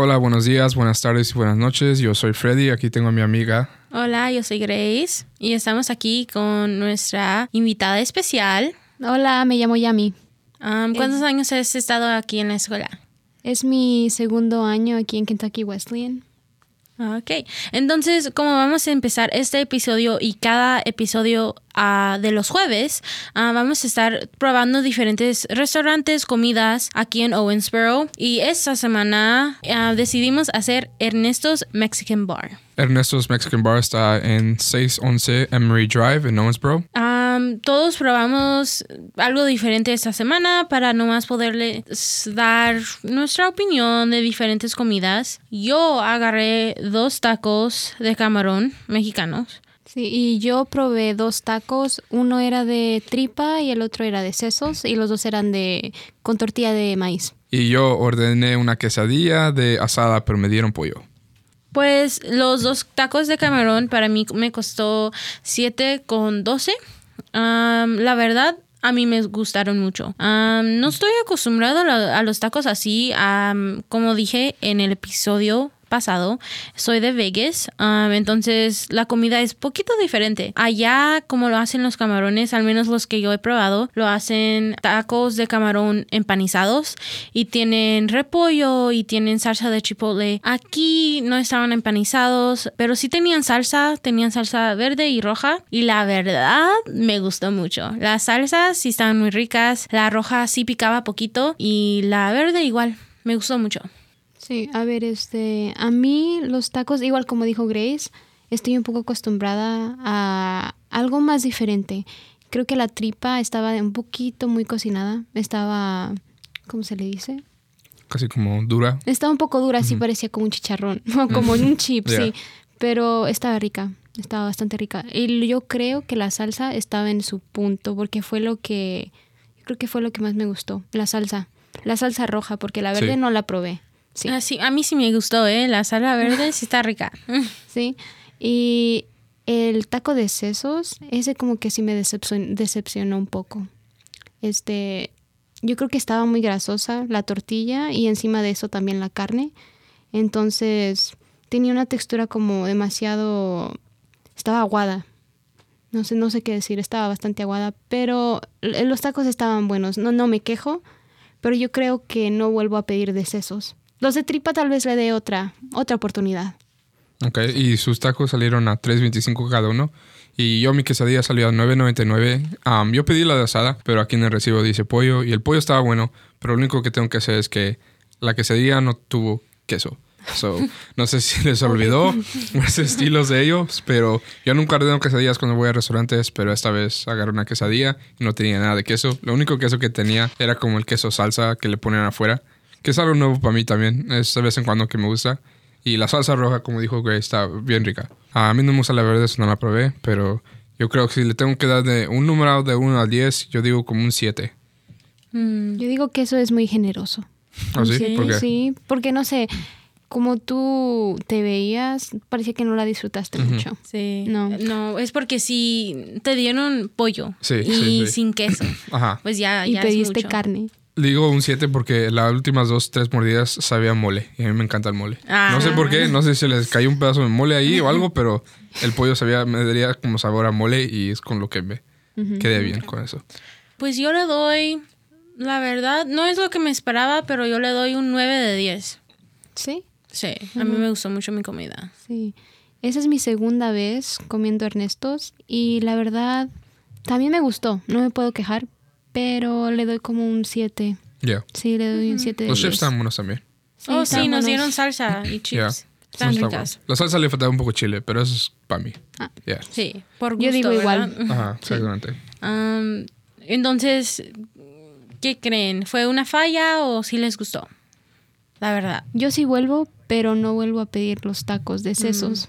Hola, buenos días, buenas tardes y buenas noches. Yo soy Freddy, aquí tengo a mi amiga. Hola, yo soy Grace y estamos aquí con nuestra invitada especial. Hola, me llamo Yami. Um, ¿Cuántos años has estado aquí en la escuela? Es mi segundo año aquí en Kentucky Wesleyan. Ok, entonces como vamos a empezar este episodio y cada episodio de los jueves, ah, vamos a estar probando diferentes restaurantes, comidas aquí en Owensboro y esta semana ah, decidimos hacer Ernesto's Mexican Bar. Ernesto's Mexican Bar está en 611 Emery Drive en Owensboro. Um, todos probamos algo diferente esta semana para nomás poderles dar nuestra opinión de diferentes comidas. Yo agarré dos tacos de camarón mexicanos. Sí, y yo probé dos tacos. Uno era de tripa y el otro era de sesos y los dos eran de con tortilla de maíz. Y yo ordené una quesadilla de asada, pero me dieron pollo. Pues los dos tacos de camarón para mí me costó 7 con 12. Um, la verdad, a mí me gustaron mucho. Um, no estoy acostumbrado a, los tacos así. um, como dije en el episodio pasado, soy de Vegas, um, entonces la comida es poquito diferente. Allá, como lo hacen los camarones, al menos los que yo he probado, lo hacen tacos de camarón empanizados y tienen repollo y tienen salsa de chipotle. Aquí no estaban empanizados, pero sí tenían salsa, tenían salsa verde y roja y la verdad me gustó mucho. Las salsas sí estaban muy ricas, la roja sí picaba poquito y la verde igual, me gustó mucho. Sí, a ver, este, a mí los tacos, igual como dijo Grace, estoy un poco acostumbrada a algo más diferente. Creo que la tripa estaba un poquito muy cocinada, estaba, ¿cómo se le dice? Casi como dura. Estaba un poco dura, sí parecía como un chicharrón, o como un chip, Yeah. sí, pero estaba rica, estaba bastante rica. Y yo creo que la salsa estaba en su punto, porque fue lo que, creo que fue lo que más me gustó, la salsa, la salsa roja, porque la verde Sí. no la probé. Sí. Ah, sí, a mí sí me gustó, ¿eh? La salsa verde sí está rica. Sí. Y el taco de sesos, ese como que sí me decepcion- decepcionó un poco. Este, yo creo que estaba muy grasosa la tortilla y encima de eso también la carne. Entonces, tenía una textura como demasiado estaba aguada. No sé, no sé qué decir, estaba bastante aguada, pero los tacos estaban buenos. No no me quejo, pero yo creo que no vuelvo a pedir de sesos. Los de tripa tal vez le dé otra otra oportunidad. Ok, y sus tacos salieron a 3.25 cada uno. Y yo mi quesadilla salió a 9.99. Um, yo pedí la de asada, pero aquí en el recibo dice pollo. Y el pollo estaba bueno, pero lo único que tengo que hacer es que la quesadilla no tuvo queso. So, no sé si les olvidó los estilos de ellos, pero yo nunca ordeno quesadillas cuando voy a restaurantes, pero esta vez agarré una quesadilla y no tenía nada de queso. Lo único queso que tenía era como el queso salsa que le ponen afuera, que es algo nuevo para mí también. Es de vez en cuando que me gusta. Y la salsa roja, como dijo Grace, está bien rica. A mí no me gusta la verde, eso no la probé, pero yo creo que si le tengo que dar de un número de 1 al 10, yo digo como un 7. Yo digo que eso es muy generoso. ¿Ah, sí? Sí, ¿Por qué? Sí, porque no sé, como tú te veías, parecía que no la disfrutaste mucho. Sí. No. No, es porque si te dieron pollo Sí, y sí, sí. sin queso, Ajá. pues ya, y ya es pediste mucho. carne. Digo un 7 porque las últimas dos, tres mordidas sabía mole. Y a mí me encanta el mole. Ah. No sé por qué, no sé si les cayó un pedazo de mole ahí o algo, pero el pollo sabía, me daría como sabor a mole y es con lo que me quedé bien con eso. Pues yo le doy, la verdad, no es lo que me esperaba, pero yo le doy un 9 de 10. Sí, Sí, a mí me gustó mucho mi comida. sí. Esa es mi segunda vez comiendo Ernestos y la verdad también me gustó. No me puedo quejar, pero le doy como un 7. Yeah. Sí, le doy un 7 de Los chips 10. están buenos también. oh, están sí, nos dieron salsa y chips. Yeah. Están Está ricas. bueno. La salsa le faltaba un poco chile, pero eso es para mí. Ah. Yeah. Sí, por gusto, Yo digo igual. Ajá, exactamente. Am, entonces, ¿qué creen? ¿Fue una falla o sí les gustó? La verdad. Yo sí vuelvo, pero no vuelvo a pedir los tacos de sesos.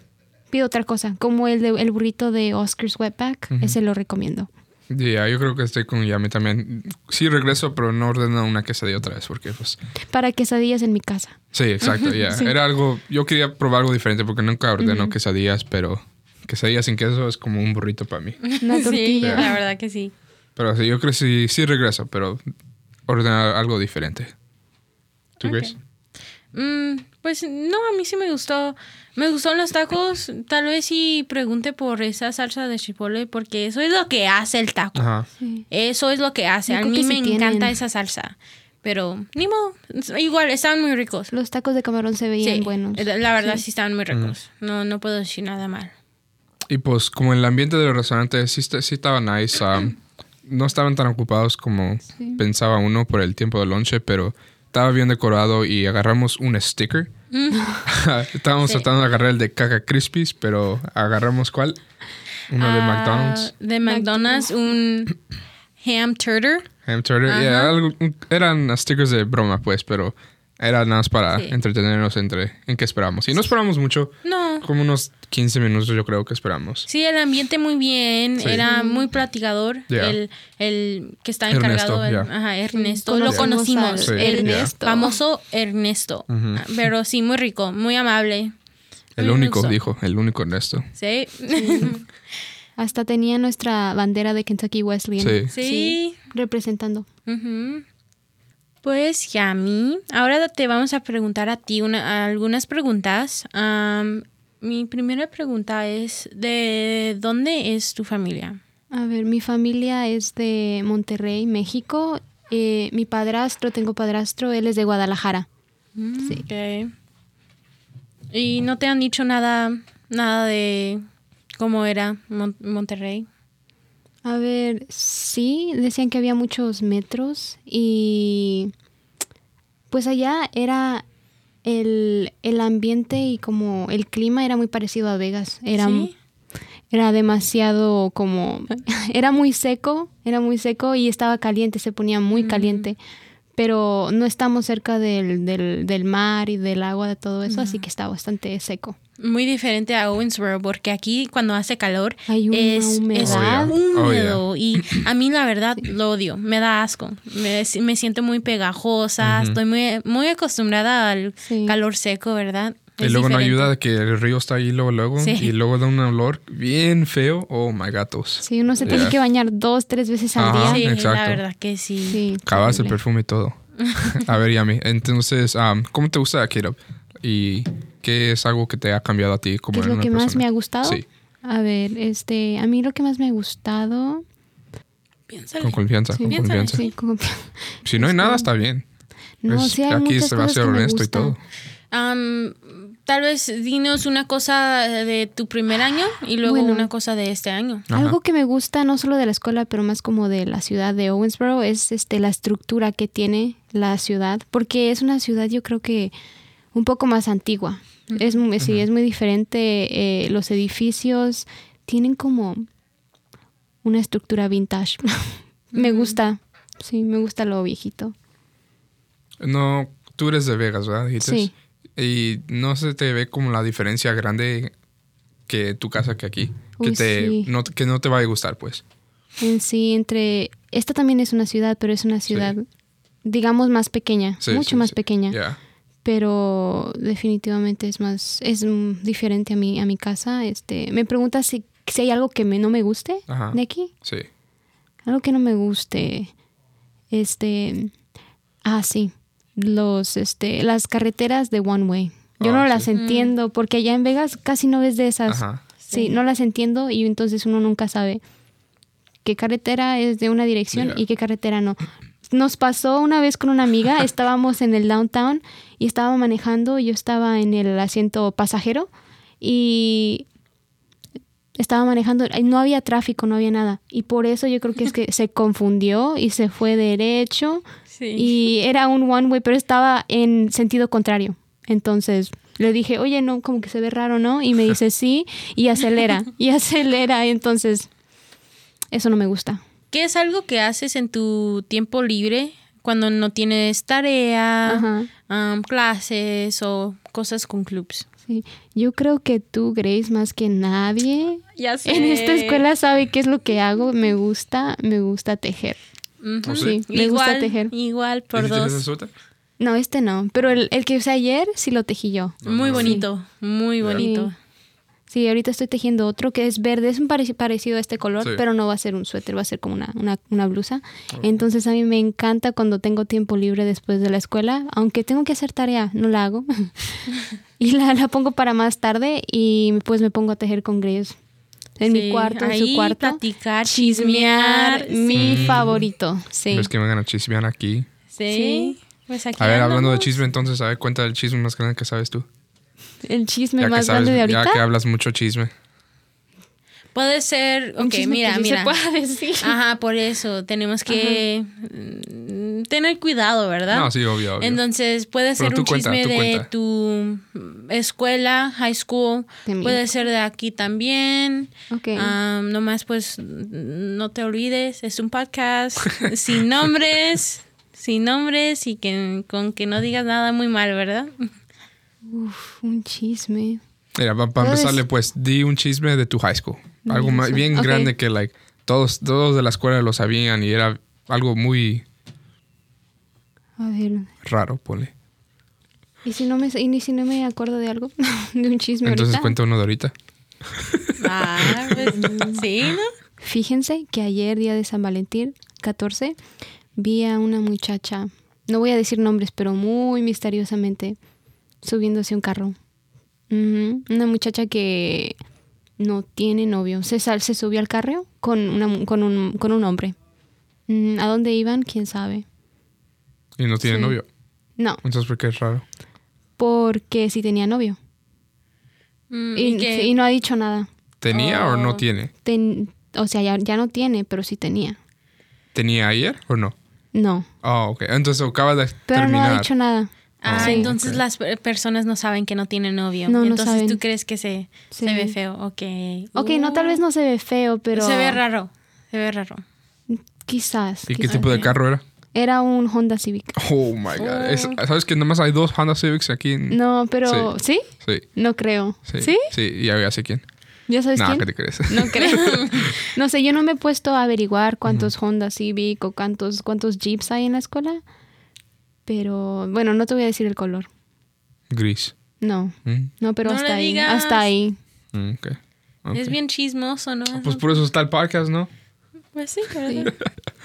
Pido otra cosa, como el de el burrito de Oscar's Wetback, ese lo recomiendo. Ya, yo creo que estoy con Yami también. Sí regreso, pero no ordeno una quesadilla otra vez porque pues... Para quesadillas en mi casa. Sí, exacto, ya. Era algo... Yo quería probar algo diferente porque nunca ordeno quesadillas, pero quesadillas sin queso es como un burrito para mí. Una Sí, la verdad que sí. Pero sí, yo creo que sí, sí regreso, pero ordenar algo diferente. ¿Tú crees? Mm, Pues no, a mí sí me gustó. Me gustó los tacos. Tal vez sí pregunte por esa salsa de chipotle porque eso es lo que hace el taco. Ajá. Sí. Eso es lo que hace. Yo a mí sí me tienen. encanta esa salsa. Pero ni modo. Igual, estaban muy ricos. Los tacos de camarón se veían Sí, buenos. La verdad sí, estaban muy ricos. No, no puedo decir nada mal. Y pues como el ambiente del restaurante sí, está- sí estaba nice. um, no estaban tan ocupados como Sí. pensaba uno por el tiempo del lonche, pero estaba bien decorado y agarramos un sticker. Estábamos Sí. tratando de agarrar el de Caca Crispies, pero agarramos cuál? Uno de Ah, McDonald's. De McDonald's, un ham turtle. Ham turtle. Ajá. Yeah, algo- eran stickers de broma, pues, pero era nada más para Sí. entretenernos entre en qué esperamos. Y no esperamos mucho, No. como unos 15 minutos yo creo que esperamos. Sí, el ambiente muy bien, Sí. era muy platicador. Yeah. El, el que está Ernesto, encargado, el- yeah. ajá, Ernesto, Sí, lo conocimos el Ernesto. famoso Ernesto. Pero sí, muy rico, muy amable. El único, dijo, el único Ernesto. Sí. Hasta tenía nuestra bandera de Kentucky Wesleyan. Sí. sí. Representando. Ujú. Pues Yami, ahora te vamos a preguntar a ti una, algunas preguntas. Mi primera pregunta es, ¿de dónde es tu familia? A ver, mi familia es de Monterrey, México. Eh, mi padrastro, tengo padrastro, él es de Guadalajara. Sí. Ok. ¿Y no te han dicho nada, nada de cómo era Mon- Monterrey? A ver, sí, decían que había muchos metros y pues allá era el, el ambiente y como el clima era muy parecido a Vegas. Era, ¿Sí? era demasiado como, era muy seco, era muy seco y estaba caliente, se ponía muy caliente. Pero no estamos cerca del, del, del mar y del agua, de todo eso, así que está bastante seco. Muy diferente a Owensboro, porque aquí cuando hace calor Hay una es, es humedad. Oh, yeah. húmedo y a mí la verdad lo odio, me da asco, me, me siento muy pegajosa, estoy muy, muy acostumbrada al Sí. calor seco, ¿verdad? Y luego no diferente. ayuda de que el río está ahí luego, luego. Sí. Y luego da un olor bien feo. Oh, my gatos. Sí, uno se tiene que bañar dos, tres veces al Ajá. Sí, día. la exacto. verdad que sí. Sí, Acabas el perfume y todo. A ver, Yami. Entonces, um, ¿cómo te gusta Caleb? ¿Y qué es algo que te ha cambiado a ti como ¿Qué es lo una que más me ha gustado? Sí, A ver, este, a mí lo que más me ha gustado. Piénsale. con confianza, Sí, con piénsale, confianza. Sí, como- Si no hay nada, está bien. No, Es- sí hay aquí muchas se va a ser honesto y todo. Am, tal vez dinos una cosa de tu primer año y luego Bueno. una cosa de este año. Ajá. Algo que me gusta no solo de la escuela, pero más como de la ciudad de Owensboro es este la estructura que tiene la ciudad, porque es una ciudad yo creo que un poco más antigua. Es muy, sí, es muy diferente. eh, los edificios tienen como una estructura vintage. me gusta, sí, me gusta lo viejito. No, tú eres de Vegas, ¿verdad? Dijiste. Sí. Y no se te ve como la diferencia grande que tu casa que aquí. que, te, sí. no, que no te va a gustar, pues. En sí, entre... Esta también es una ciudad, pero es una ciudad, digamos, más pequeña, Sí, mucho más pequeña. Pero definitivamente es más, es mm, diferente a mi, a mi casa. Este, me preguntas si, si hay algo que me, no me guste Ajá. de aquí. Sí. Algo que no me guste. Este. Ah, sí. Los, este, las carreteras de One Way. Yo Oh, no las sí. entiendo porque allá en Vegas casi no ves de esas. Ajá. Sí, no las entiendo y entonces uno nunca sabe qué carretera es de una dirección Yeah. y qué carretera no. Nos pasó una vez con una amiga, estábamos en el downtown y estaba manejando, yo estaba en el asiento pasajero y estaba manejando, y no había tráfico, no había nada. Y por eso yo creo que es que se confundió y se fue derecho Sí. y era un one way, pero estaba en sentido contrario. Entonces le dije, oye, no, como que se ve raro, ¿no? Y me dice, sí, y acelera, y acelera. Entonces, eso no me gusta. ¿Qué es algo que haces en tu tiempo libre cuando no tienes tarea, am, clases o cosas con clubs? Sí. Yo creo que tú, Grace, más que nadie Ya en esta escuela sabe qué es lo que hago. Me gusta, me gusta tejer. ¿Oh, Sí, me gusta Igual, tejer. Igual por ¿Y si tienes dos. suéter? No, este no, pero el, el que usé ayer sí lo tejí yo. Muy bonito, muy bonito. Sí, ahorita estoy tejiendo otro que es verde, es un pareci- parecido a este color, Sí. pero no va a ser un suéter, va a ser como una, una, una blusa. Entonces a mí me encanta cuando tengo tiempo libre después de la escuela, aunque tengo que hacer tarea, no la hago. y la, la pongo para más tarde y pues me pongo a tejer con Grace. En mi cuarto, en su cuarto. platicar, chismear. Mi Sí. favorito, sí. Los que me van a chismear aquí. Sí. Sí. Pues aquí A ver, hablando de chisme, entonces, a ver, cuenta el chisme más grande que sabes tú. El chisme Ya que más sabes, grande de ya ahorita. que hablas mucho chisme. Puede ser, ok, mira, que mira. se pueda decir. Ajá, por eso tenemos que mm, tener cuidado, ¿verdad? No, sí, obvio, obvio. Entonces puede ser un cuenta, chisme de cuenta. tu escuela, high school, mí. puede ser de aquí también. Ok. Ah, nomás pues no te olvides, es un podcast sin nombres, sin nombres y que con que no digas nada muy mal, ¿verdad? Uf, un chisme. Mira, para Puedes- empezarle, pues, di un chisme de tu high school. Algo más, bien grande que, like, todos, todos de la escuela lo sabían y era algo muy A ver. raro, ponle. ¿Y si no me, y si no me acuerdo de algo? de un chisme Entonces ahorita. cuenta uno de ahorita. Ah, pues sí, ¿no? Fíjense que ayer, día de San Valentín, 14, vi a una muchacha, no voy a decir nombres, pero muy misteriosamente, subiéndose a un carro. Una muchacha que no tiene novio. Se, sal- se subió al carro con, una, mu- con, un, con un hombre. Mm, ¿A dónde iban? ¿Quién sabe? Y no tiene Sí. novio. No, Entonces, ¿por qué es raro? porque sí tenía novio. Mm, Y, y que- y no ha dicho nada. ¿Tenía o no Oh. tiene? Ten- o sea, ya, ya no tiene, pero sí tenía. ¿Tenía ayer o no? No, Oh, ok. Entonces acaba de pero no ha dicho nada. Ah, Sí. entonces las per- personas no saben que no tienen novio. No, no entonces saben. tú crees que se, Sí. se ve feo. Ok. Ok, no, tal vez no se ve feo, pero... Se ve raro. Se ve raro. Quizás. ¿Y qué tipo de carro era? Era un Honda Civic. Oh my god. Es- Oh. ¿Sabes que nomás hay dos Honda Civics aquí? en- No, pero... ¿Sí? Sí. No creo. Sí. ¿Sí? Sí, ya, sé quién. ¿Ya sabes No, quién? ¿qué te crees? No creo. no sé, yo no me he puesto a averiguar cuántos Honda Civic o cuántos, cuántos Jeeps hay en la escuela. Pero, bueno, no te voy a decir el color. Gris. No, Mm, no, pero No hasta ahí. digas. Hasta ahí. mm, ok. Ok. Es bien chismoso, ¿no? Pues por eso está el podcast, ¿no? Pues sí, ¿verdad?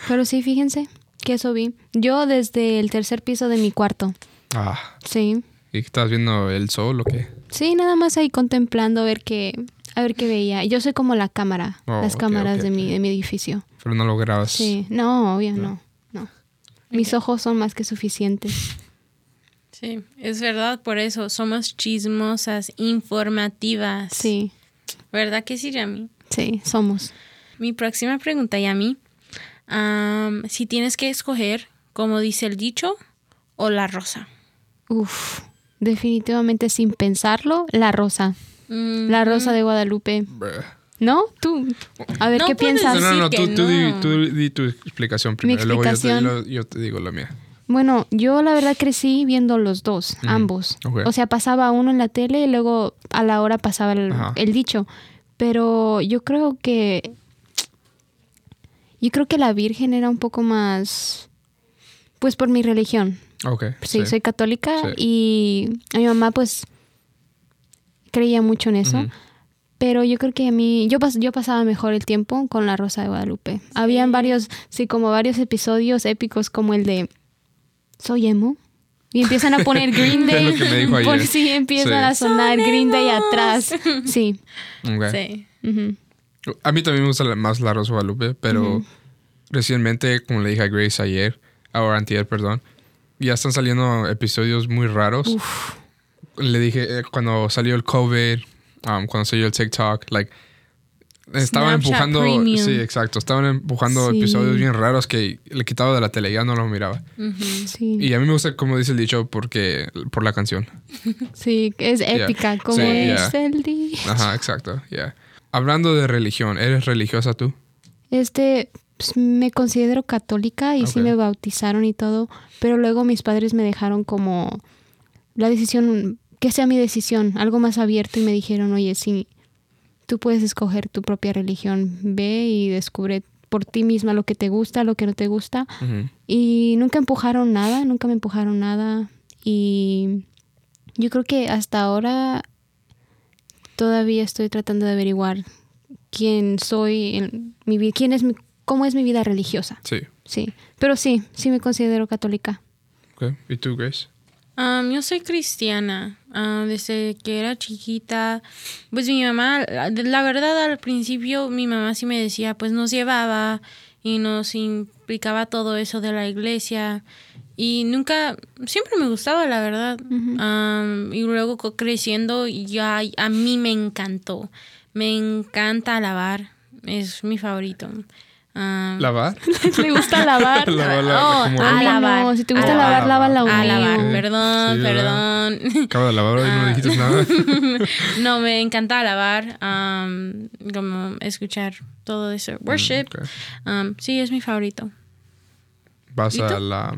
Pero sí, fíjense que eso vi. Yo desde el tercer piso de mi cuarto. Ah. Sí. ¿Y qué estás viendo el sol o qué? Sí, nada más ahí contemplando a ver qué, a ver qué veía. Yo soy como la cámara, Oh, las cámaras de, mi, de mi edificio. Pero no lo grabas. Sí, no, obvio, no, no. Mis ojos son más que suficientes. Sí, es verdad, por eso somos chismosas, informativas. Sí, ¿Verdad que sí, Yami? sí, somos. Mi próxima pregunta, Yami. Am, si tienes que escoger, como dice el dicho, o la rosa. Uf, definitivamente sin pensarlo, la rosa. Mm, La rosa de Guadalupe. Bruh. ¿No? Tú. A ver, No ¿qué piensas? No, no, no, tú, tú di, tú di tu explicación primero. luego yo te- explicación. yo te digo la mía. Bueno, yo la verdad crecí viendo los dos, Ujú, ambos. ok. O sea, pasaba uno en la tele y luego a la hora pasaba el, el dicho. Pero yo creo que. Yo creo que la Virgen era un poco más. Pues por mi religión. Ok. Sí, soy católica Sí. y a mi mamá, pues. Creía mucho en eso. Ujú. Pero yo creo que a mí, yo, pas- yo pasaba mejor el tiempo con La Rosa de Guadalupe. Habían varios, sí, como varios episodios épicos como el de Soy emo. Y empiezan a poner Green Day. Es lo que me dijo ayer. Por si empiezan Sí. a sonar Son Green Day atrás. Sí. Sí. A mí también me gusta más la Rosa de Guadalupe, pero recientemente, como le dije a Grace ayer, ahora antier, perdón, ya están saliendo episodios muy raros. Le dije, eh, cuando salió el COVID, um, cuando salió el TikTok, like, estaban Snapchat empujando, Premium. sí, exacto, estaban empujando Sí. episodios bien raros que le quitaba de la tele, ya no los miraba. Sí. Y a mí me gusta como dice el dicho porque por la canción. Sí, es épica. Como Sí, es yeah. el día. Ajá, exacto, yeah. Hablando de religión, ¿eres religiosa tú? Este, pues, me considero católica y sí me bautizaron y todo, pero luego mis padres me dejaron como la decisión, que sea mi decisión, algo más abierto y me dijeron, oye, sí, tú puedes escoger tu propia religión, ve y descubre por ti misma lo que te gusta, lo que no te gusta. Y nunca empujaron nada, nunca me empujaron nada. Y yo creo que hasta ahora todavía estoy tratando de averiguar quién soy, en mi vida, quién es mi, cómo es mi vida religiosa. Sí. Sí, pero sí, sí me considero católica. Ok. ¿Y tú, Grace? Um, yo soy cristiana. Desde que era chiquita, pues mi mamá, la la verdad al principio mi mamá sí me decía, pues nos llevaba y nos implicaba todo eso de la iglesia. Y nunca, siempre me gustaba, la verdad. Um, y luego creciendo, ya a mí me encantó. Me encanta alabar. Es mi favorito. Um, ¿Lavar? Me gusta lavar. Lavar la- Oh, a Ay, lavar. no, si te gusta Oh, lavar, lava la lavar. a lavar, perdón, Sí, perdón. Acabo de lavar hoy y Ah. no dijiste nada. no, me encanta alabar, um, como escuchar todo eso. Worship, Ok. um, sí, es mi favorito. ¿Vas a la,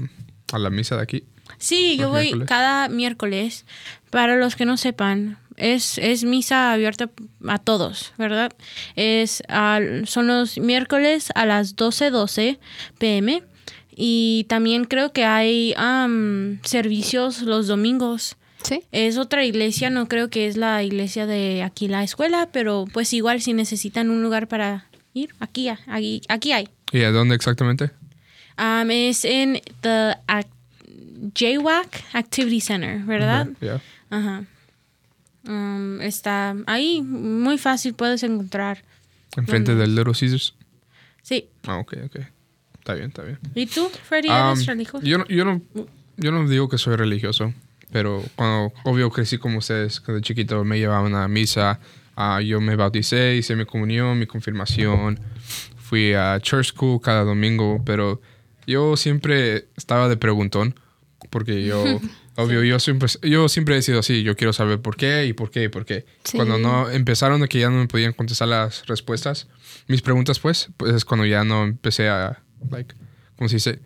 a la misa de aquí? Sí, yo ¿Los voy miércoles? cada miércoles. Para los que no sepan, es, es misa abierta a todos, ¿verdad? Es al- son los miércoles a las 12:12 pm. Y también creo que hay am, servicios los domingos. Sí. Es otra iglesia, no creo que es la iglesia de aquí la escuela, pero pues igual si necesitan un lugar para ir, aquí, aquí, aquí hay. ¿Y a dónde exactamente? Um, es en the Ac- JWAC Activity Center, ¿verdad? Ya. Ajá. Um, está ahí, muy fácil puedes encontrar. Enfrente del Little Caesars. Sí. Ah, ok, ok. Está bien, está bien. ¿Y tú, Freddy, Um, eres religioso? yo, no, yo, no, yo no digo que soy religioso, pero cuando, obvio, crecí como ustedes, cuando chiquito me llevaban a misa, ah, yo me bauticé, hice mi comunión, mi confirmación, fui a church school cada domingo, pero yo siempre estaba de preguntón, porque yo, obvio, yo siempre, yo siempre he sido así, yo quiero saber por qué y por qué y por qué. Sí. Cuando no empezaron de que ya no me podían contestar las respuestas, mis preguntas, pues, pues es cuando ya no empecé a, like, ¿cómo se dice?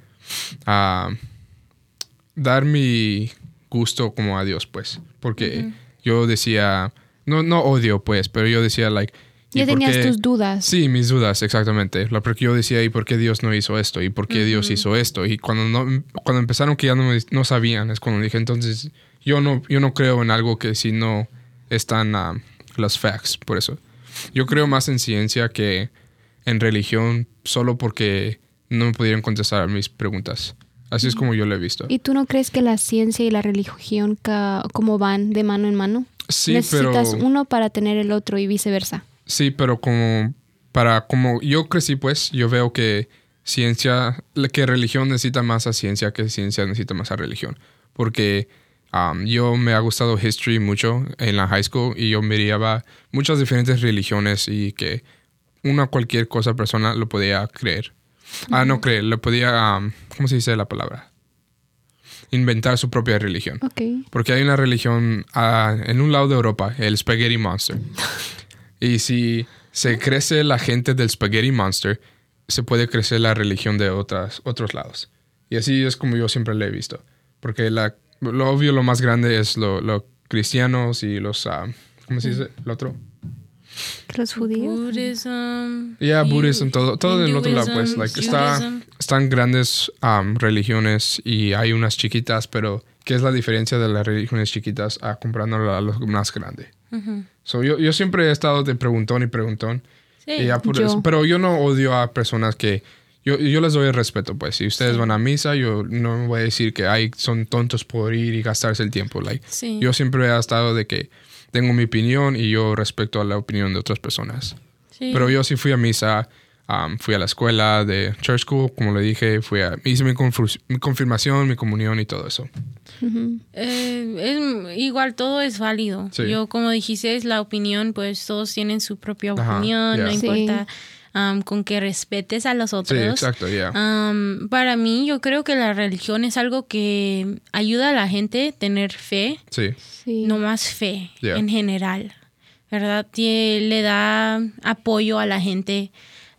A dar mi gusto como a Dios, pues. Porque yo decía, no, no odio, pues, pero yo decía, like, ¿y Ya tenías qué? tus dudas. Sí, mis dudas, exactamente. Lo porque yo decía, ¿y por qué Dios no hizo esto? ¿Y por qué Dios hizo esto? Y cuando no, cuando empezaron que ya no, no sabían, es cuando dije, entonces, yo no, yo no creo en algo que si no están las facts, por eso. Yo creo más en ciencia que en religión, solo porque no me pudieron contestar a mis preguntas. Así es como yo lo he visto. ¿Y tú no crees que la ciencia y la religión como van de mano en mano? Sí, Necesitas pero... uno para tener el otro y viceversa. Sí, pero como para como yo crecí, pues yo veo que ciencia, que religión necesita más a ciencia que ciencia necesita más a religión, porque um, yo me ha gustado history mucho en la high school y yo miraba muchas diferentes religiones y que una cualquier cosa persona lo podía creer. Ah, no creer, lo podía, um, ¿cómo se dice la palabra? Inventar su propia religión. Ok. Porque hay una religión ah, en un lado de Europa, el Spaghetti Monster. y si se crece la gente del Spaghetti Monster, se puede crecer la religión de otras, otros lados. Y así es como yo siempre le he visto. Porque la, lo obvio, lo más grande es los lo cristianos y los... ah, ¿Cómo se dice? El otro. Los judíos. Buddhism. Yeah, Buddhism, todo, todo del otro lado, pues. Like, está, están grandes um, religiones y hay unas chiquitas, pero ¿qué es la diferencia de las religiones chiquitas a comparándola a los más grandes? Ujú. So, yo, yo siempre he estado de preguntón y preguntón. Sí. y ya por Yo. eso- pero yo no odio a personas que... Yo, yo les doy el respeto, pues. Si ustedes van a misa, yo no voy a decir que ay, son tontos por ir y gastarse el tiempo. Like, Sí. Yo siempre he estado de que tengo mi opinión y yo respeto a la opinión de otras personas. Sí. Pero yo sí fui a misa, um, fui a la escuela de church school, como le dije, fui a, hice mi, confirmación, mi comunión y todo eso. Eh, es, igual todo es válido. Sí. Yo, como dijiste, es la opinión, pues todos tienen su propia opinión, yeah. no Sí. importa um, con que respetes a los Sí, otros. exacto, ya. Um, para mí, yo creo que la religión es algo que ayuda a la gente a tener fe, Sí, Sí. no más fe Yeah. en general, ¿verdad? Tie- le da apoyo a la gente,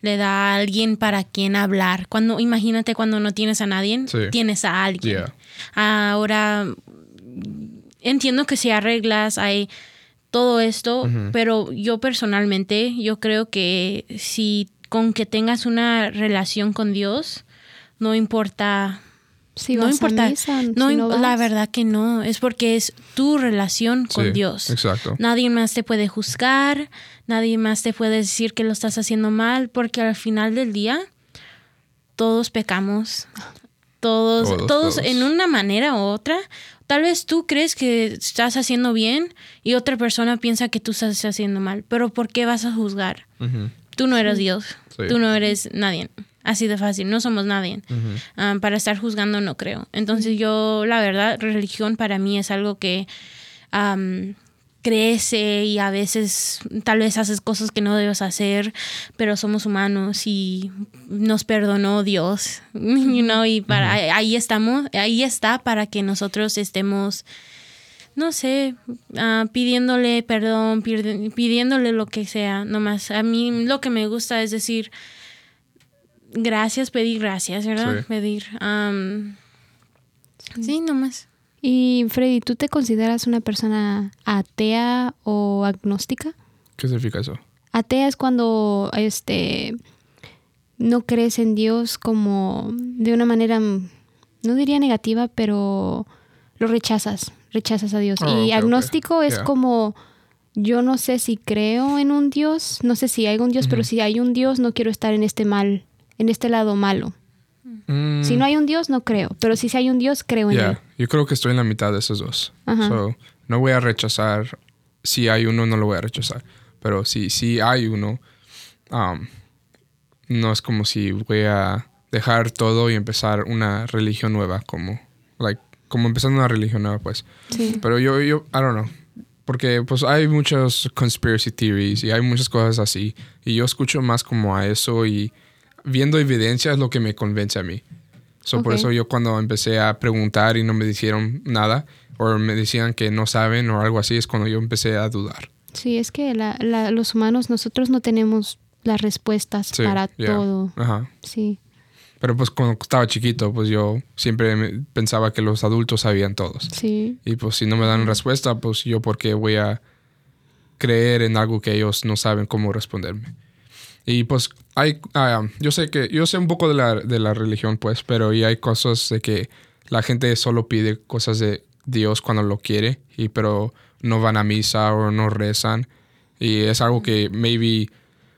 le da a alguien para quien hablar. Cuando, imagínate cuando no tienes a nadie, Sí. tienes a alguien. Yeah. Ahora, entiendo que si arreglas, hay todo esto, pero yo personalmente, yo creo que si con que tengas una relación con Dios, no importa Si no vas a importa. misa, no, si no im- la verdad que no. Es porque es tu relación con Sí, Dios. Exacto. Nadie más te puede juzgar, nadie más te puede decir que lo estás haciendo mal, porque al final del día todos pecamos. Todos, Todos, todos, todos. en una manera u otra. Tal vez tú crees que estás haciendo bien y otra persona piensa que tú estás haciendo mal. Pero ¿por qué vas a juzgar? Tú no eres Dios. Sí. Tú no eres nadie. Así de fácil. No somos nadie. Ah, para estar juzgando no creo. Entonces yo, la verdad, religión para mí es algo que crece y a veces tal vez haces cosas que no debes hacer, pero somos humanos y nos perdonó Dios. You know, y para, ahí estamos, ahí está para que nosotros estemos no sé, ah, pidiéndole perdón, pidiéndole lo que sea, nomás. A mí lo que me gusta es decir gracias, pedir gracias, ¿verdad? Sí. Pedir. sí, nomás. Y Freddy, ¿tú te consideras una persona atea o agnóstica? ¿Qué significa eso? Atea es cuando este no crees en Dios como de una manera no diría negativa, pero lo rechazas, rechazas a Dios. Oh, y agnóstico es Yeah. como yo no sé si creo en un Dios, no sé si hay un Dios, pero si hay un Dios no quiero estar en este mal, en este lado malo. Mm, Si no hay un Dios no creo, pero si sí hay un Dios creo en yeah, él. Yo creo que estoy en la mitad de esos dos. Ajá. So, no voy a rechazar. Si hay uno, no lo voy a rechazar. Pero si, si hay uno, um, no es como si voy a dejar todo y empezar una religión nueva, como, like, como empezando una religión nueva, pues. Sí. Pero yo, yo, I don't know. Porque pues hay muchas conspiracy theories y hay muchas cosas así. Y yo escucho más como a eso y viendo evidencia es lo que me convence a mí. So, Por eso yo cuando empecé a preguntar y no me dijeron nada, o me decían que no saben o algo así, es cuando yo empecé a dudar. Sí, es que la- la- los humanos, nosotros no tenemos las respuestas Sí, para yeah. todo. Ajá. Sí, Pero pues cuando estaba chiquito, pues yo siempre pensaba que los adultos sabían todos. sí, Y pues si no me dan respuesta, pues yo por qué voy a creer en algo que ellos no saben cómo responderme. Y pues hay, ah, yo sé que, yo sé un poco de la, de la religión pues, pero y hay cosas de que la gente solo pide cosas de Dios cuando lo quiere, y pero no van a misa o no rezan. Y es algo que maybe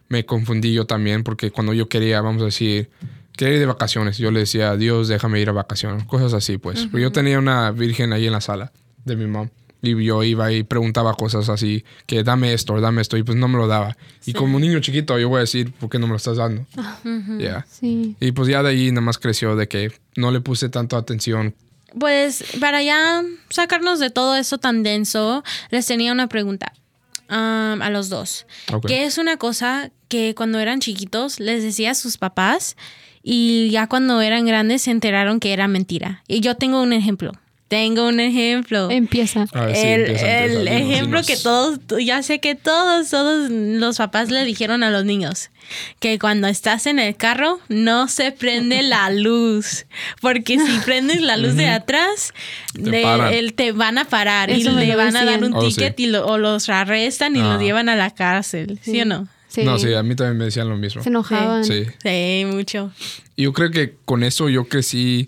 me confundí yo también, porque cuando yo quería, vamos a decir, quería ir de vacaciones, yo le decía, Dios, déjame ir a vacaciones, cosas así, pues. Pero Yo tenía una virgen ahí en la sala de mi mamá. Y yo iba y preguntaba cosas así, que dame esto, dame esto, y pues no me lo daba. Y como niño chiquito, yo voy a decir, ¿por qué no me lo estás dando? Ya. sí. Y pues ya de ahí nada más creció de que no le puse tanto atención. Pues para ya sacarnos de todo eso tan denso, les tenía una pregunta um, a los dos. Ok. ¿Qué es una cosa que cuando eran chiquitos les decía a sus papás y ya cuando eran grandes se enteraron que era mentira? Y yo tengo un ejemplo. Tengo un ejemplo. Empieza. A ver, sí, el empieza, el empieza, dinos, ejemplo dinos. que todos, ya sé que todos, todos los papás le dijeron a los niños que cuando estás en el carro no se prende la luz, porque si prendes la luz de atrás, Te el- te van a parar y Eso le van a dar un Oh, ticket sí. y lo- o los arrestan y Ah. los llevan a la cárcel, ¿sí, o no? Sí. No, sí, a mí también me decían lo mismo. Se enojaban. Sí. Sí, mucho. Y yo creo que con eso yo crecí.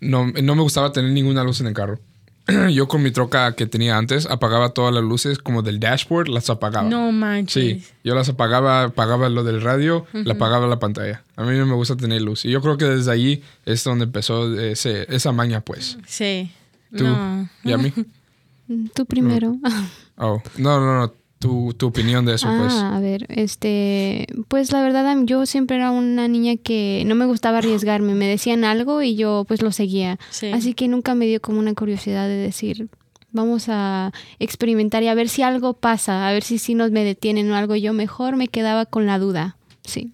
No, no me gustaba tener ninguna luz en el carro. Yo con mi troca que tenía antes apagaba todas las luces como del dashboard, las apagaba. No manches. Sí, yo las apagaba, apagaba lo del radio, la apagaba la pantalla. A mí no me gusta tener luz. Y yo creo que desde allí es donde empezó ese, esa maña, pues. Sí. ¿Tú? No. ¿Y a mí? Tú primero. Oh, no, no, no. Tu, tu opinión de eso, pues. Ah, a ver, este, pues la verdad yo siempre era una niña que no me gustaba arriesgarme, me decían algo y yo pues lo seguía. Sí. Así que nunca me dio como una curiosidad de decir, vamos a experimentar y a ver si algo pasa, a ver si sí nos me detienen o algo. Yo mejor me quedaba con la duda. Sí.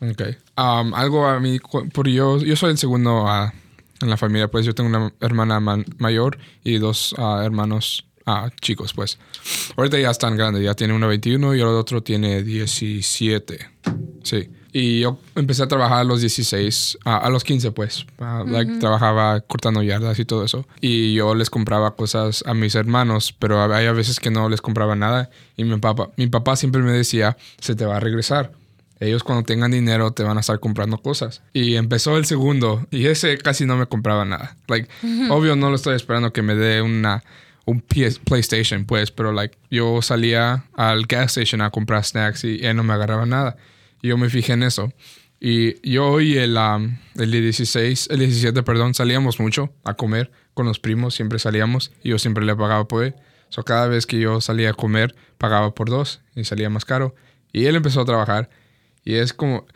Ok. Um, algo a mí, por yo, yo soy el segundo ah, en la familia, pues yo tengo una hermana man- mayor y dos ah, hermanos ah, chicos, pues. Ahorita ya están grandes, ya tiene uno 21 y el otro tiene 17. Sí. Y yo empecé a trabajar a los 16, ah, a los 15 pues. Ah, like, trabajaba cortando yardas y todo eso. Y yo les compraba cosas a mis hermanos, pero había veces que no les compraba nada. Y mi papá, mi papá siempre me decía, se te va a regresar. ellos cuando tengan dinero te van a estar comprando cosas. Y empezó el segundo y ese casi no me compraba nada. Like, obvio no lo estoy esperando que me dé una un PlayStation, pues, pero like yo salía al gas station a comprar snacks y él no me agarraba nada. Y yo me fijé en eso. Y yo y el, um, el 16, el 17, perdón, salíamos mucho a comer con los primos, siempre salíamos y yo siempre le pagaba por él. So, cada vez que yo salía a comer, pagaba por dos y salía más caro. Y él empezó a trabajar y es como,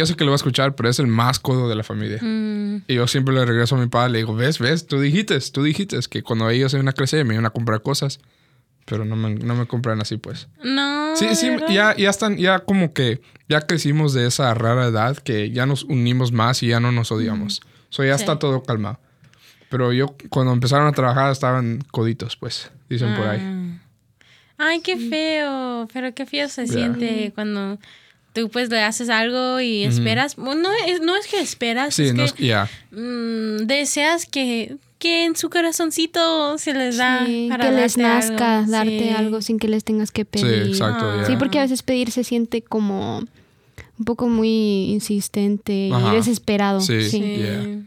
yo sé que lo va a escuchar, pero es el más codo de la familia. Mm, Y yo siempre le regreso a mi padre, le digo, ves, ves, tú dijiste, tú dijiste que cuando ellos iban a crecer me iban a comprar cosas, pero no me, no me compran así, pues. No. Sí, sí, ya, ya están, ya como que ya crecimos de esa rara edad que ya nos unimos más y ya no nos odiamos. So ya Sí. está todo calmado. Pero yo, cuando empezaron a trabajar, estaban coditos, pues, dicen por ahí. Ah. Ay, qué feo. Pero qué feo se siente cuando tú pues le haces algo y esperas. Bueno, no es, no es que esperas, Sí, es no que es- mm, deseas que, que en su corazoncito se les da Sí, para que les nazca algo. darte Sí. algo sin que les tengas que Sí, pedir. exacto, Ah. ya. Sí, porque a veces pedir se siente como un poco muy insistente Ajá. y desesperado. Sí. Sí, sí.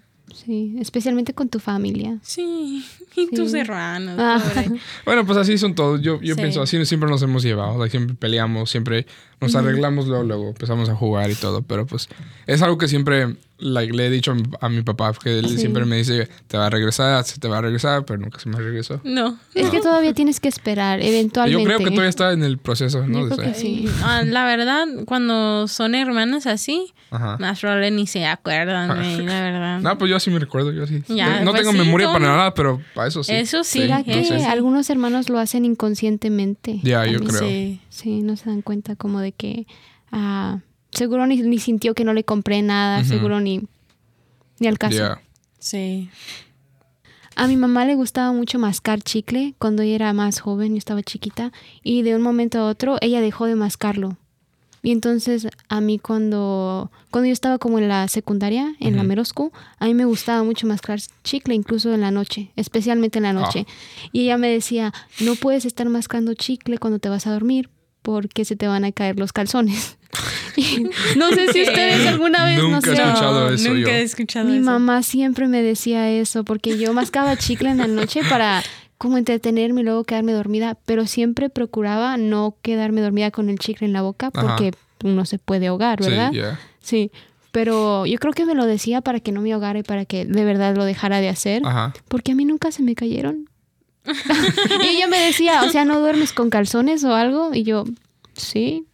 Sí. Especialmente con tu familia. Sí, y tus Sí. hermanos. Ah. Bueno, pues así son todos. Yo, yo Sí. pienso, así siempre nos hemos llevado. like, siempre peleamos, siempre nos arreglamos, luego, luego empezamos a jugar y todo. Pero pues es algo que siempre like, le he dicho a mi, a mi papá, que él Sí. siempre me dice, te va a regresar, se te va a regresar, pero nunca se me regresó. No. Es que todavía tienes que esperar, eventualmente. Yo creo que todavía está en el proceso, ¿no? Yo creo que sí. Ah, la verdad, cuando son hermanos así, Ajá. más probable ni se acuerdan, güey, la verdad. No, pues yo sí me recuerdo, yo sí. Ya, no pues tengo sí, memoria ¿cómo? para nada, pero para eso sí. Eso sí. ¿Será que algunos hermanos lo hacen inconscientemente? Ya, yo También. creo. Sí. Sí, no se dan cuenta como de que ah, seguro ni, ni sintió que no le compré nada, seguro ni, ni al caso. Sí. A mi mamá le gustaba mucho mascar chicle cuando ella era más joven, yo estaba chiquita, y de un momento a otro ella dejó de mascarlo. Y entonces a mí cuando, cuando yo estaba como en la secundaria, en la school, a mí me gustaba mucho mascar chicle, incluso en la noche, especialmente en la noche. Y ella me decía, no puedes estar mascando chicle cuando te vas a dormir porque se te van a caer los calzones. No sé si ustedes alguna vez, no Nunca he sé. escuchado eso nunca yo. he escuchado Mi eso. mamá siempre me decía eso porque yo mascaba chicle en la noche para como entretenerme y luego quedarme dormida, pero siempre procuraba no quedarme dormida con el chicle en la boca Ajá. porque uno se puede ahogar, ¿verdad? Sí. Sí, pero yo creo que me lo decía para que no me ahogara y para que de verdad lo dejara de hacer, Ajá. porque a mí nunca se me cayeron. y ella me decía, o sea, ¿no duermes con calzones o algo? Y yo, sí.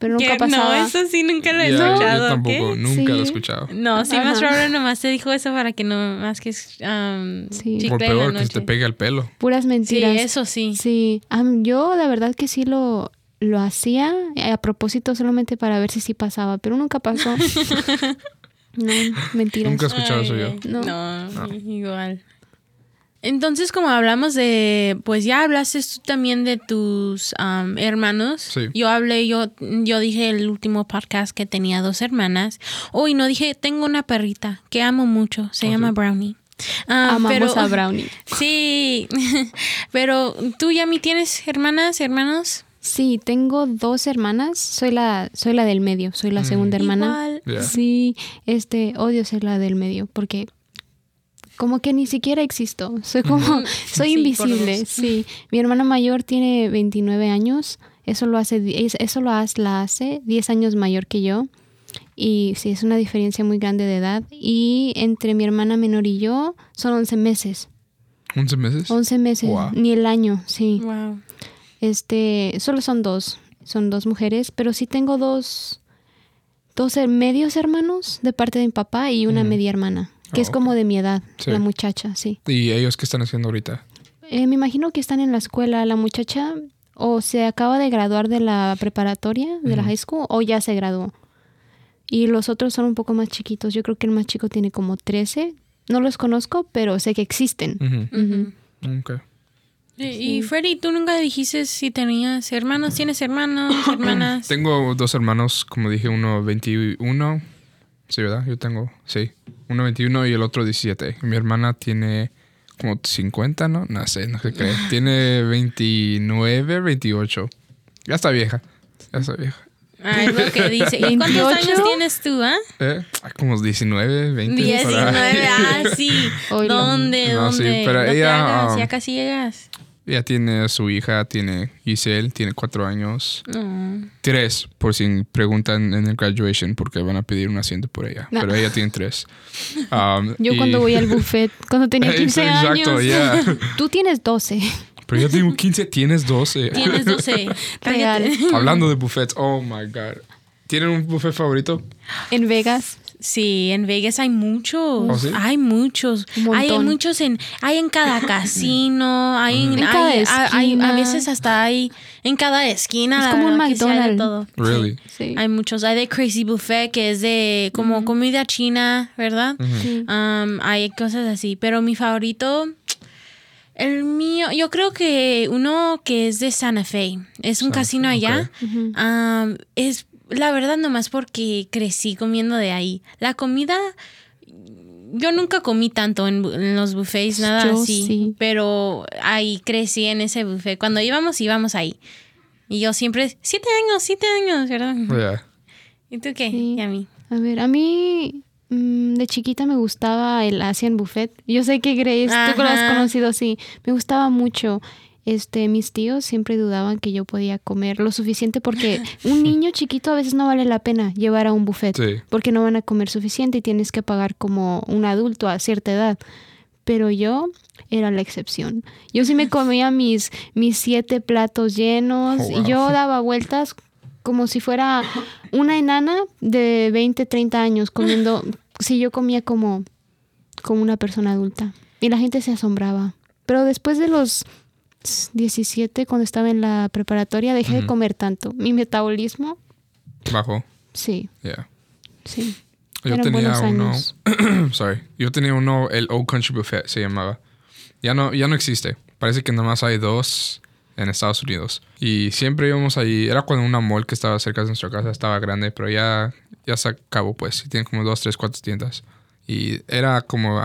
Pero nunca pasaba. No, eso sí nunca lo he escuchado. yo tampoco, ¿qué? nunca lo he Sí. escuchado. No, sí, más probable nomás te dijo eso para que no más que um, Sí. chicle Por peor, que se te pegue el pelo. Puras Sí, mentiras. eso sí. Sí, am, yo la verdad que sí lo, lo hacía eh, a propósito solamente para ver si sí pasaba, pero nunca pasó. no, mentiras. Nunca he escuchado eso yo. No. No, igual. Entonces, como hablamos de, pues ya hablaste tú también de tus am, hermanos. Sí. Yo hablé, yo, yo dije el último podcast que tenía dos hermanas. Hoy no dije, tengo una perrita que amo mucho, se Oh, llama sí. Brownie. Ah, Amamos pero- a Brownie. Sí, pero tú ya mi tienes hermanas, hermanos. Sí, tengo dos hermanas. Soy la, soy la del medio, soy la segunda hermana. Igual. Sí, este, odio ser la del medio porque como que ni siquiera existo. Soy como, soy Sí, invisible. Sí, mi hermana mayor tiene 29 años. Eso lo hace, eso lo hace, la hace 10 años mayor que yo. Y sí, es una diferencia muy grande de edad. Y entre mi hermana menor y yo son 11 meses. ¿11 meses? 11 meses, Wow. ni el año, sí. Wow. Este, solo son dos, son dos mujeres, pero sí tengo dos, dos medios hermanos de parte de mi papá y una media hermana, que Oh, es como de mi edad, Sí. la muchacha, sí. ¿Y ellos qué están haciendo ahorita? Eh, me imagino que están en la escuela, la muchacha o se acaba de graduar de la preparatoria, de la high school, o ya se graduó. Y los otros son un poco más chiquitos, yo creo que el más chico tiene como 13, no los conozco, pero sé que existen. Y, y Freddy, tú nunca dijiste si tenías hermanos, tienes hermanos, hermanas. Tengo dos hermanos, como dije, uno 21. Sí, ¿verdad? Yo tengo, sí. Uno 21 y el otro 17. Mi hermana tiene como 50, ¿no? No sé, no sé qué. Tiene 29, 28. Ya está vieja. Ya está vieja. Es lo que dice. ¿Y cuántos 28? años tienes tú, ah? ¿Eh? Ay, Como 19, 20. por ahí. 19, ah, sí. Oílo. ¿Dónde? No, sí, ¿Dónde? pero No te ella, hagas, um, ya casi llegas. Ella tiene a su hija, tiene Giselle, tiene cuatro años. Tres, por si preguntan en el graduation, porque van a pedir un asiento por ella. No. Pero ella tiene tres. Um, Yo y- cuando voy al buffet, cuando tenía 15 Exacto, años. ya. Tú tienes 12. Pero yo tengo 15, tienes 12. Tienes 12. Real. Hablando de buffets, oh my god. ¿Tienen un buffet favorito? En Vegas. Sí, en Vegas hay muchos. ¿Oh, sí? Hay muchos. Un Hay muchos en hay en cada casino, hay en, En cada hay- hay- hay- a esquina. veces hasta hay en cada esquina. Es como un verdad que sí hay de McDonald's. todo. Really? Sí. Sí. Hay muchos. Hay de Crazy Buffet que es de como comida china, ¿verdad? Um, hay cosas así. Pero mi favorito, el mío, yo creo que uno que es de Santa Fe. Es un Santa casino allá. Um, es la verdad nomás porque crecí comiendo de ahí. La comida, yo nunca comí tanto en, en los buffets, nada Yo así. sí. Pero ahí crecí en ese buffet. Cuando íbamos, íbamos ahí. Y yo siempre, siete años, siete años, ¿verdad? Yeah. ¿Y tú qué? Sí. Y a mí. A ver, a mí mm, de chiquita me gustaba el Asian Buffet. Yo sé que Grace, tú lo has conocido, sí. Me gustaba mucho. Este, mis tíos siempre dudaban que yo podía comer lo suficiente porque un niño chiquito a veces no vale la pena llevar a un buffet Sí. porque no van a comer suficiente y tienes que pagar como un adulto a cierta edad. Pero yo era la excepción. Yo sí me comía mis, mis siete platos llenos Oh, y yo daba vueltas como si fuera una enana de 20, 30 años comiendo. Sí, yo comía como, como una persona adulta. Y la gente se asombraba. Pero después de los 17, cuando estaba en la preparatoria, dejé de Ujú. comer tanto. Mi metabolismo, Bajo. sí, Yeah. sí. Yo Eran tenía uno. sorry. Yo tenía uno, el Old Country Buffet se llamaba. Ya no, ya no existe. Parece que nada más hay dos en Estados Unidos. Y siempre íbamos ahí. Era cuando una mall que estaba cerca de nuestra casa estaba grande, pero ya, ya se acabó, pues. Y tiene como dos, tres, cuatro tiendas. Y era como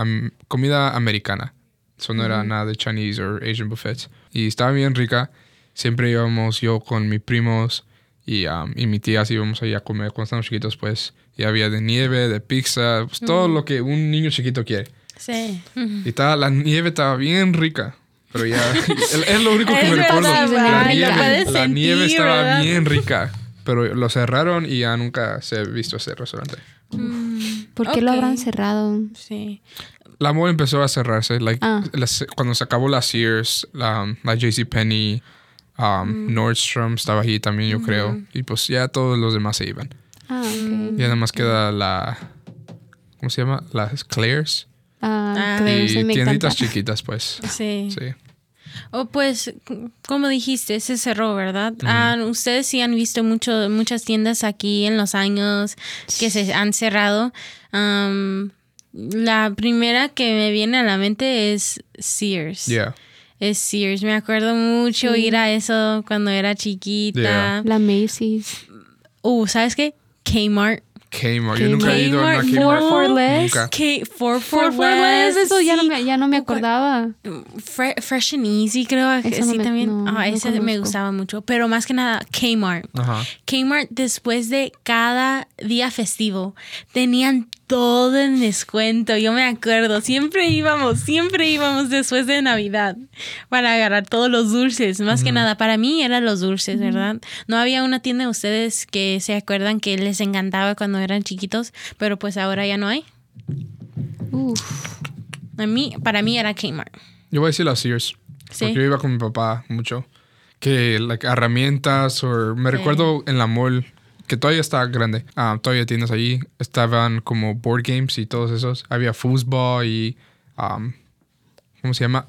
comida americana. Eso no era nada de Chinese o Asian buffets. Y estaba bien rica. Siempre íbamos yo con mis primos y, um, y mi tía así íbamos ahí a comer cuando estábamos chiquitos, pues. Y había de nieve, de pizza, pues, todo lo que un niño chiquito quiere. Sí. Y estaba, la nieve estaba bien rica. Pero ya, es lo único que Es me recuerdo. La nieve, la nieve estaba ¿verdad? bien rica. Pero lo cerraron y ya nunca se ha visto ese restaurante. ¿Por qué lo habrán cerrado? Sí. La mall empezó a cerrarse. Like, Ah. las- cuando se acabó la Sears, la, la JCPenney, um, Nordstrom estaba ahí también, yo creo. Y pues ya todos los demás se iban. Ah, ok. Ya nada más queda la. ¿Cómo se llama? Las Claire's. Ah, Ah. Claire's, y tienditas chiquitas, pues. Sí. Sí. O pues, como dijiste, se cerró, ¿verdad? Ah, ustedes sí han visto mucho, muchas tiendas aquí en los años que se han cerrado. La primera que me viene a la mente es Sears. Yeah. Es Sears. Me acuerdo mucho ir a eso cuando era chiquita. Yeah. La Macy's. Uh, ¿sabes qué? Kmart. Kmart. Yo nunca he ido a una Kmart, no. For less. K for for, For, for less, eso ya no me, ya no me O cua- acordaba. Fre- Fresh and Easy, creo que no sí me- también. no, ah, ese me gustaba mucho. Pero más que nada, Kmart. Ajá. Kmart, después de cada día festivo, tenían todo en descuento. Yo me acuerdo, siempre íbamos, siempre íbamos después de Navidad para agarrar todos los dulces. Más que nada, para mí eran los dulces, ¿verdad? No había una tienda de ustedes que se acuerdan que les encantaba cuando eran chiquitos, pero pues ahora ya no hay. Uf. A mí, para mí era Kmart. Yo voy a decir las Sears. Sí. Porque yo iba con mi papá mucho. Que like, herramientas o... Me Sí. recuerdo en la mall, que todavía está grande. Ah, todavía tienes allí. Estaban como board games y todos esos. Había foosball y... um, ¿Cómo se llama?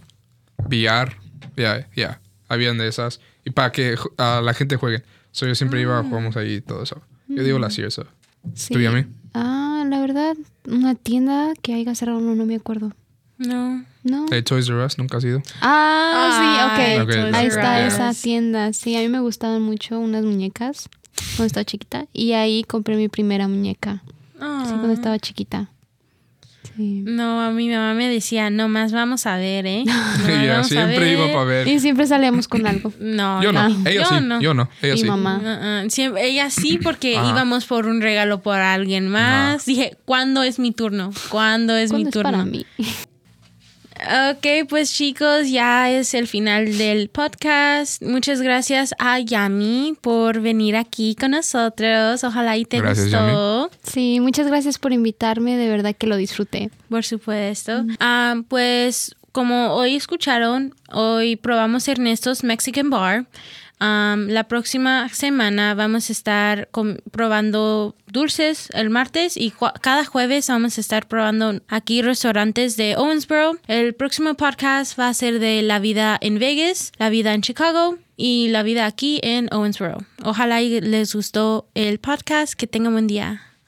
VR. Ya, ya. Habían de esas. Y para que ah, la gente juegue. So, yo siempre iba, jugamos ahí y todo eso. Yo digo las Sears. so. Sí. ¿Tú y a mí? Ah, la verdad, una tienda que haya cerrado, no, no me acuerdo. No. ¿No? Toys R Us, ¿nunca has ido? Ah, Ay, sí, ok. Ok, Toys Ahí está esa tienda. Sí, a mí me gustaban mucho unas muñecas cuando estaba chiquita. Y ahí compré mi primera muñeca. Ah. Sí, cuando estaba chiquita. Sí. No, a mi mamá me decía, no más vamos a ver, ¿eh? Nomás Ella siempre iba ver". para ver. Y siempre salíamos con algo. No, Yo no, no. ella yo sí, no. yo no, ella Mi sí. mamá. Uh, uh, siempre- ella sí, porque Ajá. íbamos por un regalo por alguien más. Dije, ¿cuándo es mi turno? ¿Cuándo es mi ¿Cuándo es turno? para mí? Ok, pues chicos, ya es el final del podcast. Muchas gracias a Yami por venir aquí con nosotros. Ojalá y te Gracias, gustó. Sí, muchas gracias por invitarme, de verdad que lo disfruté. Por supuesto. Ah, pues como hoy escucharon, hoy probamos Ernesto's Mexican Bar. Am, la próxima semana vamos a estar probando dulces el martes y cada jueves vamos a estar probando aquí restaurantes de Owensboro. El próximo podcast va a ser de la vida en Vegas, la vida en Chicago y la vida aquí en Owensboro. Ojalá y les gustó el podcast. Que tengan buen día.